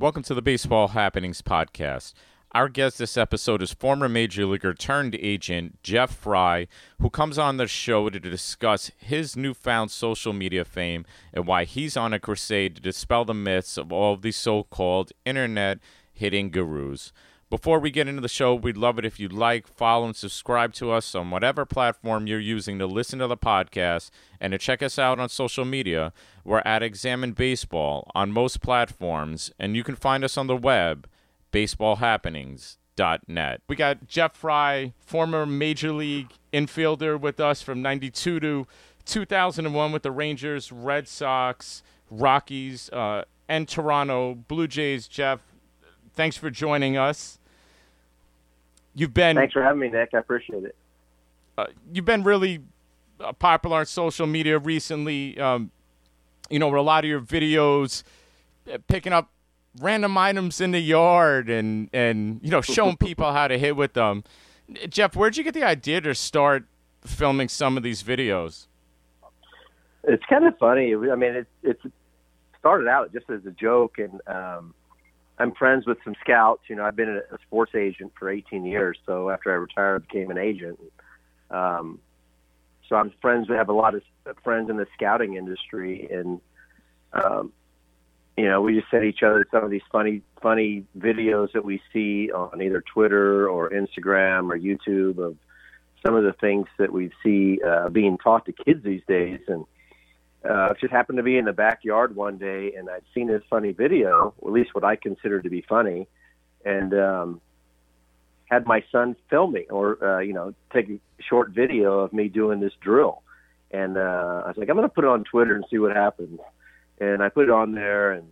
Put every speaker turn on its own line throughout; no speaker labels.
Welcome to the Baseball Happenings Podcast. Our guest this episode is former major leaguer turned agent Jeff Frye, who comes on the show to discuss his newfound social media fame and why he's on a crusade to dispel the myths of all of these so called internet hitting gurus. Before we get into the show, we'd love it if you'd like, follow, and subscribe to us on whatever platform you're using to listen to the podcast and to check us out on social media. We're at Examine Baseball on most platforms, and you can find us on the web, baseballhappenings.net. We got Jeff Frye, former Major League infielder, with us from 92 to 2001 with the Rangers, Red Sox, Rockies, uh, and Toronto Blue Jays. Jeff, thanks for joining us. You've been
thanks for having me, Nick. I appreciate it.
Uh, you've been really uh, popular on social media recently. Um, you know, with a lot of your videos, uh, picking up random items in the yard and and you know showing people how to hit with them. Jeff, where'd you get the idea to start filming some of these videos?
It's kind of funny. I mean, it it started out just as a joke, and um, I'm friends with some scouts. You know, I've been a sports agent for 18 years. So after I retired, I became an agent. Um, so I'm friends. We have a lot of friends in the scouting industry, and um, you know, we just send each other some of these funny, funny videos that we see on either Twitter or Instagram or YouTube of some of the things that we see uh, being taught to kids these days, and uh, just happened to be in the backyard one day and I'd seen this funny video, at least what I consider to be funny, and um, had my son filming or uh, you know take a short video of me doing this drill. And uh, I was like, I'm going to put it on Twitter and see what happens. And I put it on there, and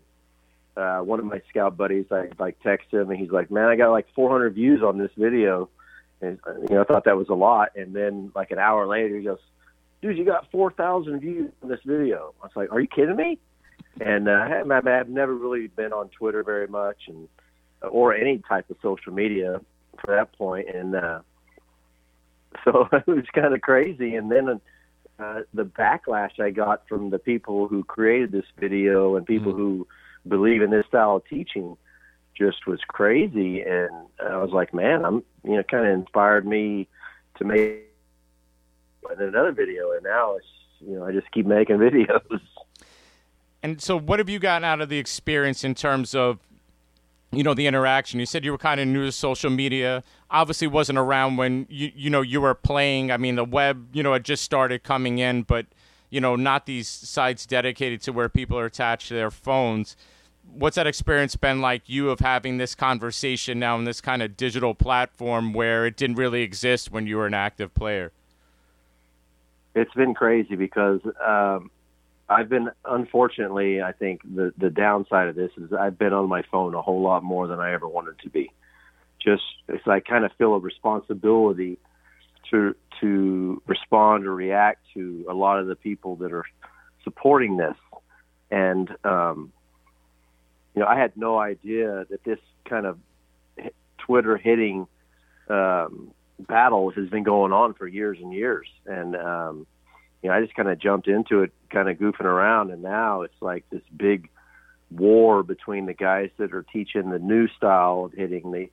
uh, one of my scout buddies, I like text him, and he's like, "Man, I got like 400 views on this video." And you know, I thought that was a lot. And then like an hour later, he goes, dude, you got 4,000 views on this video. I was like, are you kidding me? And uh, I've never really been on Twitter very much and or any type of social media for that point. And uh, so it was kind of crazy. And then uh, the backlash I got from the people who created this video and people mm-hmm. who believe in this style of teaching just was crazy. And I was like, man, I'm, you know, kind of inspired me to make and then another video, and now it's you know I just keep making videos.
And so, what have you gotten out of the experience in terms of, you know, the interaction? You said you were kind of new to social media. Obviously, wasn't around when you you know you were playing. I mean, the web, you know, had just started coming in, but you know, not these sites dedicated to where people are attached to their phones. What's that experience been like? You of having this conversation now in this kind of digital platform where it didn't really exist when you were an active player
it's been crazy because um, I've been unfortunately I think the the downside of this is I've been on my phone a whole lot more than I ever wanted to be. Just it's I kind of feel a responsibility to to respond or react to a lot of the people that are supporting this, and um, you know I had no idea that this kind of Twitter hitting um, battle has been going on for years and years. And, um, you know, I just kind of jumped into it, kind of goofing around. And now it's like this big war between the guys that are teaching the new style of hitting. They,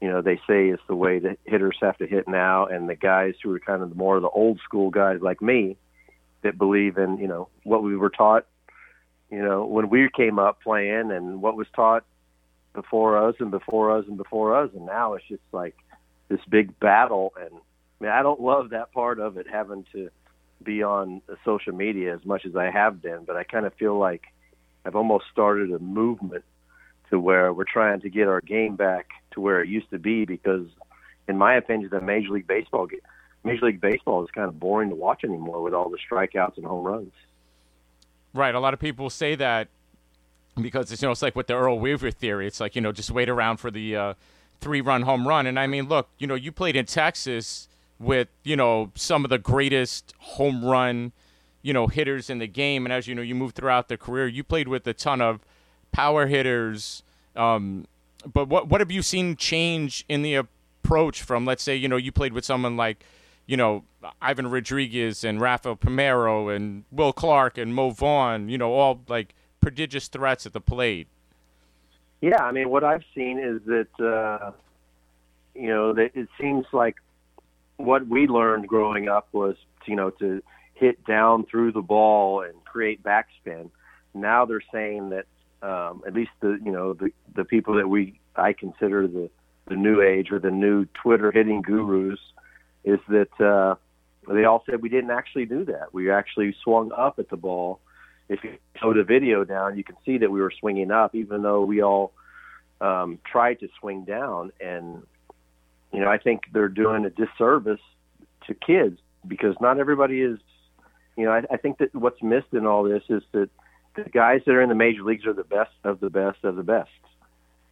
you know, they say it's the way that hitters have to hit now, and the guys who are kind of more of the old school guys like me that believe in, you know, what we were taught, you know, when we came up playing and what was taught before us and before us and before us. And now it's just like, this big battle. And I mean, I don't love that part of it, having to be on social media as much as I have been, but I kind of feel like I've almost started a movement to where we're trying to get our game back to where it used to be because in my opinion the major league baseball game major league baseball is kind of boring to watch anymore with all the strikeouts and home runs
right a lot of people say that because it's you know it's like with the earl weaver theory it's like you know just wait around for the uh, three run home run. And I mean, look, you know, you played in Texas with, you know, some of the greatest home run, you know, hitters in the game. And as you know, you moved throughout the career, you played with a ton of power hitters. Um, but what what have you seen change in the approach from, let's say, you know, you played with someone like, you know, Ivan Rodriguez and Rafael Palmeiro and Will Clark and Mo Vaughn, you know, all like prodigious threats at the plate.
Yeah, I mean, what I've seen is that uh, you know that it seems like what we learned growing up was you know to hit down through the ball and create backspin. Now they're saying that um, at least the you know the the people that we I consider the the new age or the new Twitter hitting gurus is that uh, they all said we didn't actually do that. We actually swung up at the ball. If you slow the video down, you can see that we were swinging up, even though we all um, tried to swing down. And you know, I think they're doing a disservice to kids because not everybody is. You know, I, I think that what's missed in all this is that the guys that are in the major leagues are the best of the best of the best,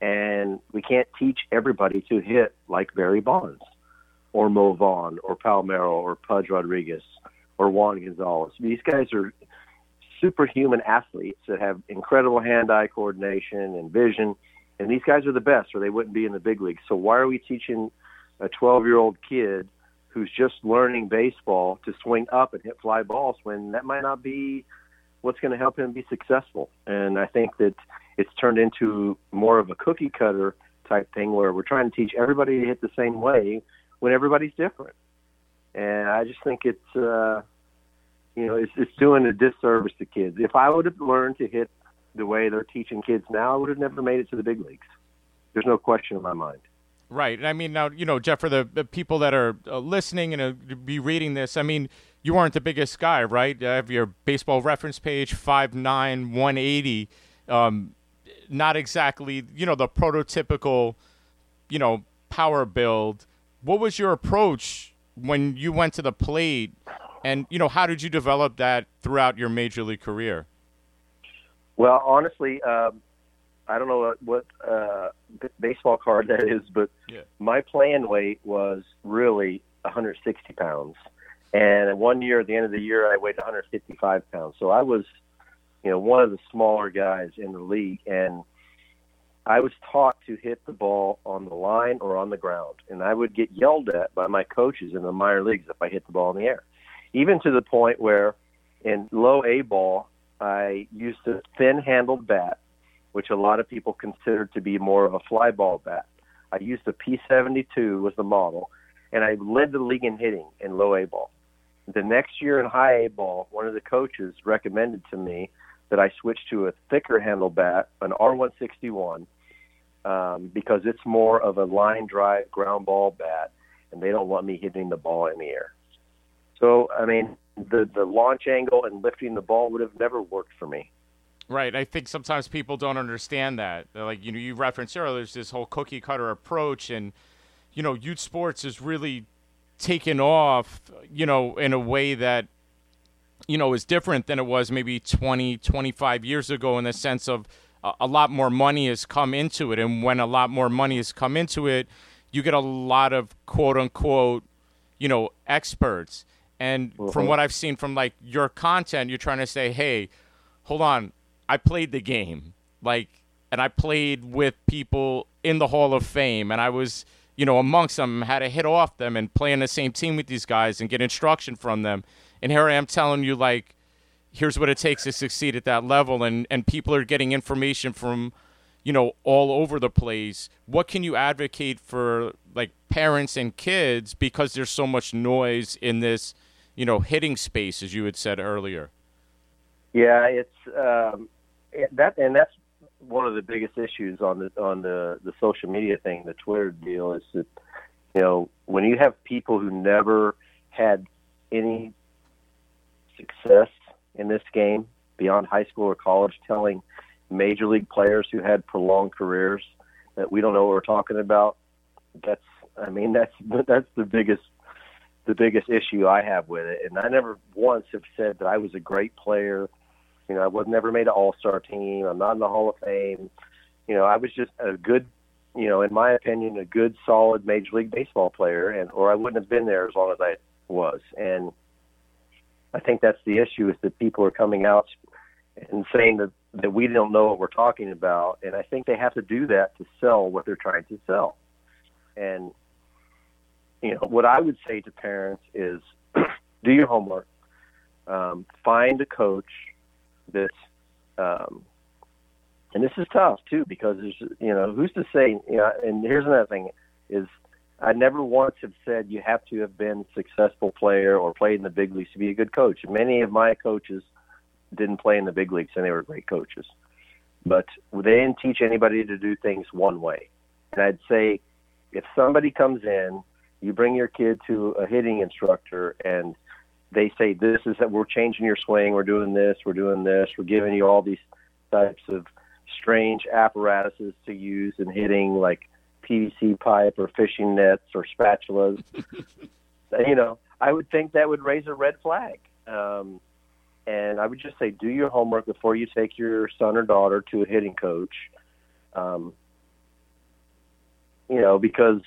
and we can't teach everybody to hit like Barry Bonds or Mo Vaughn or Palmeiro or Pudge Rodriguez or Juan Gonzalez. These guys are superhuman athletes that have incredible hand-eye coordination and vision, and these guys are the best, or they wouldn't be in the big leagues. So why are we teaching a 12-year-old kid who's just learning baseball to swing up and hit fly balls when that might not be what's going to help him be successful? And I think that it's turned into more of a cookie cutter type thing where we're trying to teach everybody to hit the same way when everybody's different. And I just think it's uh, you know it's, it's doing a disservice to kids. If I would have learned to hit the way they're teaching kids now, I would have never made it to the big leagues. There's no question in my mind.
Right. And I mean, now you know, Jeff, for the, the people that are uh, listening and uh, be reading this, I mean, you aren't the biggest guy, right? You have your baseball reference page, five nine, one eighty. Um, not exactly, you know, the prototypical, you know, power build. What was your approach when you went to the plate, and you know, how did you develop that throughout your major league career?
Well, honestly, um, I don't know what, what uh, b- baseball card that is, but
Yeah.
my playing weight was really 160 pounds. And one year, at the end of the year, I weighed 155 pounds. So I was, you know, one of the smaller guys in the league. And I was taught to hit the ball on the line or on the ground. And I would get yelled at by my coaches in the minor leagues if I hit the ball in the air. Even to the point where in low A ball, I used a thin handled bat which a lot of people considered to be more of a fly ball bat. I used a P72 was the model, and I led the league in hitting in low A ball. The next year in high A ball, one of the coaches recommended to me that I switch to a thicker handle bat, an R161, um, because it's more of a line drive ground ball bat, and they don't want me hitting the ball in the air. So, I mean, the the launch angle and lifting the ball would have never worked for me.
Right. I think sometimes people don't understand that. Like, you know, you referenced earlier, there's this whole cookie cutter approach, and, you know, youth sports is really taken off, you know, in a way that, you know, is different than it was maybe 20, 25 years ago in the sense of a, a lot more money has come into it. And when a lot more money has come into it, you get a lot of quote unquote, you know, experts. And from
Mhm.
what I've seen from like your content, you're trying to say, hey, hold on, I played the game, like, and I played with people in the Hall of Fame, and I was, you know, amongst them, had to hit off them and play on the same team with these guys and get instruction from them. And here I am telling you, like, here's what it takes to succeed at that level, and and people are getting information from, you know, all over the place. What can you advocate for, like, parents and kids because there's so much noise in this, you know, hitting space, as you had said earlier.
Yeah, it's um, that, and that's one of the biggest issues on the on the the social media thing, the Twitter deal, is that you know when you have people who never had any success in this game beyond high school or college, telling major league players who had prolonged careers that we don't know what we're talking about. That's, I mean, that's that's the biggest the biggest issue I have with it. And I never once have said that I was a great player. You know, I was never made an All Star team. I'm not in the Hall of Fame. You know, I was just a good, you know, in my opinion, a good, solid Major League Baseball player, and or I wouldn't have been there as long as I was. And I think that's the issue is that people are coming out and saying that that we don't know what we're talking about, and I think they have to do that to sell what they're trying to sell. And you know, what I would say to parents is do your homework, um, find a coach that's um, and this is tough too because there's you know who's to say you know and here's another thing is I never once have said you have to have been a successful player or played in the big leagues to be a good coach. Many of my coaches didn't play in the big leagues and they were great coaches. But they didn't teach anybody to do things one way. And I'd say if somebody comes in, you bring your kid to a hitting instructor and they say this is that we're changing your swing, we're doing this, we're doing this, we're giving you all these types of strange apparatuses to use in hitting like PVC pipe or fishing nets or spatulas. you know, I would think that would raise a red flag. Um, and I would just say, do your homework before you take your son or daughter to a hitting coach. Um, you know, because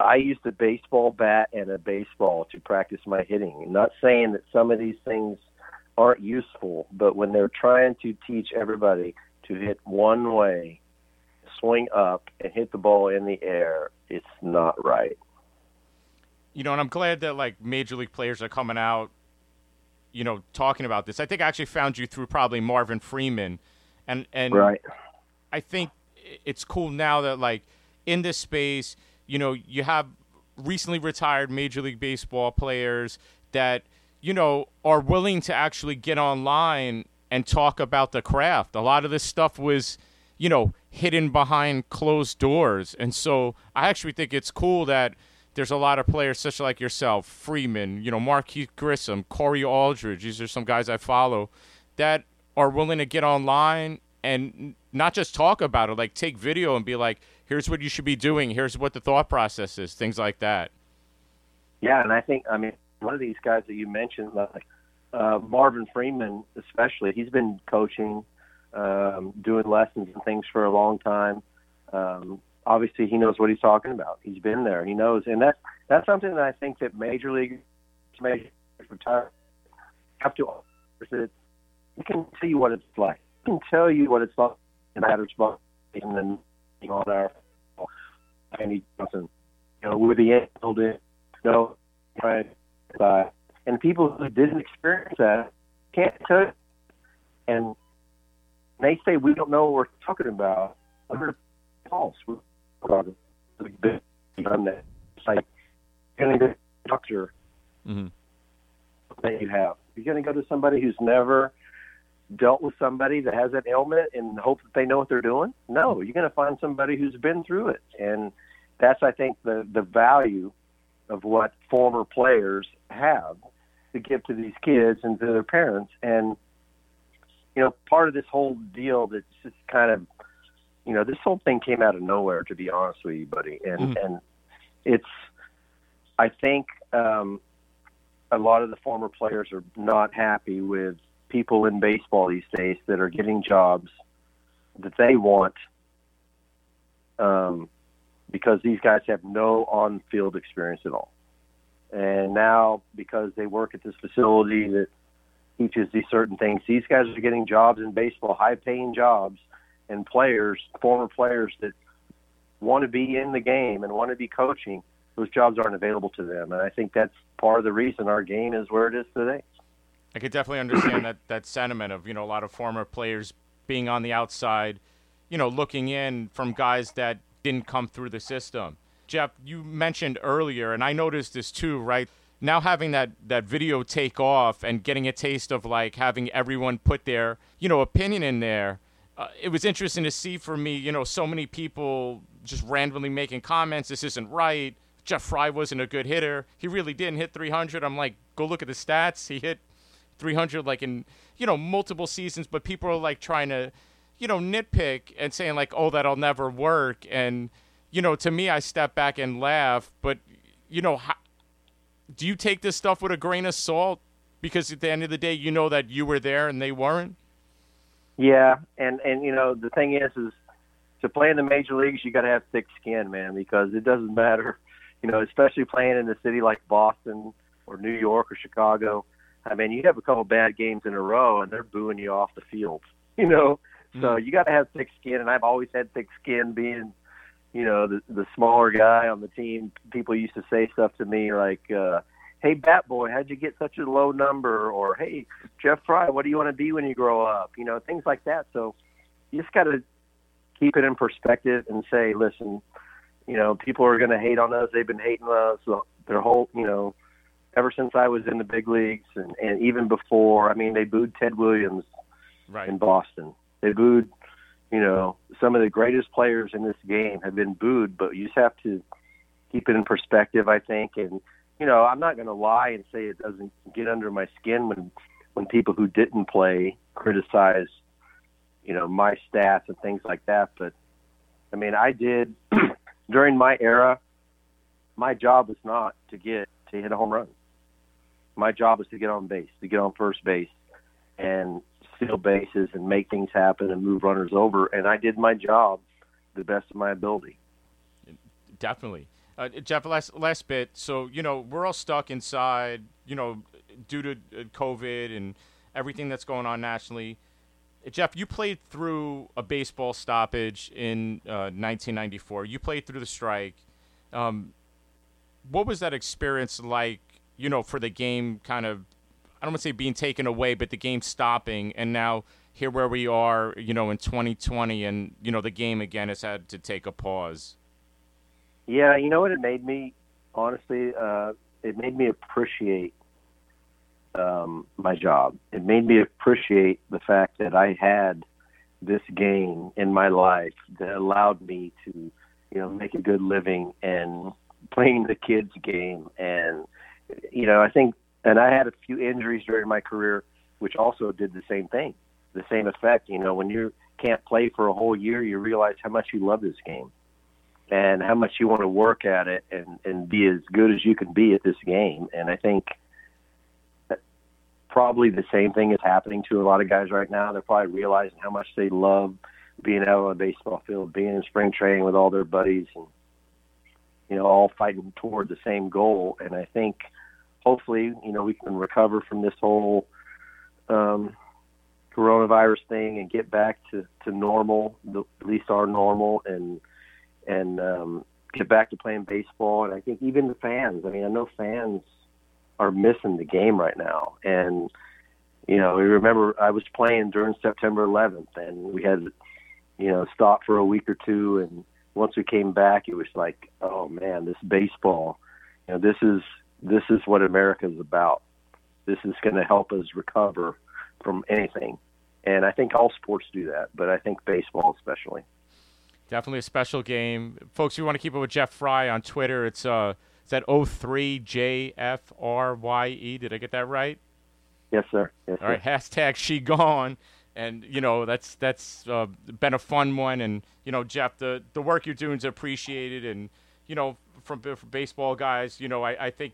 I used a baseball bat and a baseball to practice my hitting. I'm not saying that some of these things aren't useful, but when they're trying to teach everybody to hit one way, swing up and hit the ball in the air, it's not right.
You know, and I'm glad that like major league players are coming out, you know, talking about this. I think I actually found you through probably Marvin Freeman, and and
right.
I think it's cool now that like in this space, you know, you have recently retired Major League Baseball players that you know are willing to actually get online and talk about the craft. A lot of this stuff was, you know, hidden behind closed doors. And so I actually think it's cool that there's a lot of players such like yourself, Freeman, you know, Marquis Grissom, Corey Aldridge. These are some guys I follow that are willing to get online and not just talk about it, like take video and be like, here's what you should be doing, here's what the thought process is, things like that.
Yeah, and I think I mean one of these guys that you mentioned, like uh, Marvin Freeman, especially, he's been coaching, um, doing lessons and things for a long time. Um, obviously, he knows what he's talking about. He's been there. He knows, and that's that's something that I think that major league, major have to. That can tell you what it's like. He can tell you what it's like in batter's box and then on our Andy Johnson, you know, with the end, know, right, uh, and people who didn't experience that can't tell you. And they say we don't know what we're talking about. We're false. We're talking on that. Like you're going to go to a doctor mm-hmm. that you have. You're going to go to somebody who's never dealt with somebody that has that ailment and hope that they know what they're doing. No, you're going to find somebody who's been through it, and that's I think the the value of what former players have to give to these kids and to their parents. And you know, part of this whole deal that's just kind of, you know, this whole thing came out of nowhere, to be honest with you, buddy. And mm. and it's, I think, um, a lot of the former players are not happy with people in baseball these days that are getting jobs that they want. Um, because these guys have no on-field experience at all. And now, because they work at this facility that teaches these certain things, these guys are getting jobs in baseball, high-paying jobs, and players, former players that want to be in the game and want to be coaching. Those jobs aren't available to them, and I think that's part of the reason our game is where it is today.
I could definitely understand that that sentiment of you know a lot of former players being on the outside, you know, looking in from guys that didn't come through the system. Jeff, you mentioned earlier, and I noticed this too, right? Now having that that video take off and getting a taste of like having everyone put their you know opinion in there, uh, it was interesting to see for me. You know, so many people just randomly making comments. This isn't right. Jeff Frye wasn't a good hitter. He really didn't hit 300. I'm like, go look at the stats. He hit 300 like in you know multiple seasons, but people are like trying to you know nitpick and saying like, oh, that'll never work and you know, to me, I step back and laugh. But you know, how, do you take this stuff with a grain of salt? Because at the end of the day, you know that you were there and they weren't.
Yeah, and and you know the thing is, is to play in the major leagues, you got to have thick skin, man, because it doesn't matter, you know, especially playing in a city like Boston or New York or Chicago. I mean, you have a couple bad games in a row, and they're booing you off the field, you know. Mm-hmm. So you got to have thick skin, and I've always had thick skin being you know, the the smaller guy on the team, people used to say stuff to me like, uh, "Hey, Bat Boy, how'd you get such a low number?" Or "Hey, Jeff Frye what do you want to be when you grow up?" You know, things like that. So you just got to keep it in perspective and say, listen, you know, people are going to hate on us. They've been hating us their whole, you know, ever since I was in the big leagues and, and even before. I mean, they booed Ted Williams
right.
in Boston. They booed, you know, some of the greatest players in this game have been booed, but you just have to keep it in perspective, I think. And, you know, I'm not going to lie and say it doesn't get under my skin when, when people who didn't play criticize, you know, my stats and things like that. But, I mean, I did, during my era, my job was not to get to hit a home run. My job was to get on base, to get on first base, and steal bases and make things happen and move runners over. And I did my job the best of my ability.
Definitely. Uh, Jeff, last last bit. So you know we're all stuck inside. You know, due to uh, COVID and everything that's going on nationally. Jeff, you played through a baseball stoppage in uh, 1994. You played through the strike. Um, what was that experience like? You know, for the game, kind of I don't want to say being taken away, but the game stopping, and now here where we are, you know, in 2020, and you know the game again has had to take a pause.
Yeah, you know what it made me honestly. Uh, it made me appreciate um, my job. It made me appreciate the fact that I had this game in my life that allowed me to, you know, make a good living and playing the kids game. And you know, I think and I had a few injuries during my career, which also did the same thing, the same effect. You know, when you can't play for a whole year, you realize how much you love this game and how much you want to work at it and, and be as good as you can be at this game. And I think probably the same thing is happening to a lot of guys right now. They're probably realizing how much they love being out on a baseball field, being in spring training with all their buddies and, you know, all fighting toward the same goal. And I think – hopefully, you know, we can recover from this whole um, coronavirus thing and get back to, to normal, the, at least our normal, and and um, get back to playing baseball. And I think even the fans. I mean, I know fans are missing the game right now, and you know, we remember I was playing during September 11th, and we had, you know, stopped for a week or two, and once we came back, it was like, oh man, this baseball, you know, this is this is what America is about. This is going to help us recover from anything. And I think all sports do that, but I think baseball especially.
Definitely a special game. Folks, if you want to keep up with Jeff Frye on Twitter, it's uh it's at 03JFRYE. Did I get that right?
Yes, sir. Yes,
All right, hashtag she gone. And you know that's that's uh, been a fun one, and you know Jeff, the the work you're doing is appreciated, and you know from, from baseball guys, you know I, I think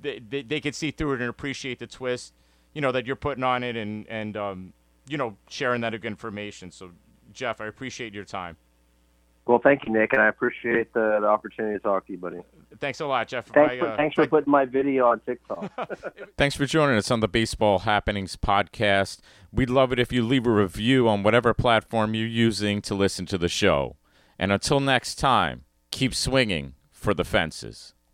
they, they, they could see through it and appreciate the twist, you know, that you're putting on it and, and um, you know, sharing that information. So, Jeff, I appreciate your time.
Well, thank you, Nick, and I appreciate the, the opportunity to talk to you, buddy.
Thanks a lot, Jeff.
Thanks,
I,
for, uh, thanks for putting my video on TikTok.
thanks for joining us on the Baseball Happenings podcast. We'd love it if you leave a review on whatever platform you're using to listen to the show. And until next time, keep swinging for the fences.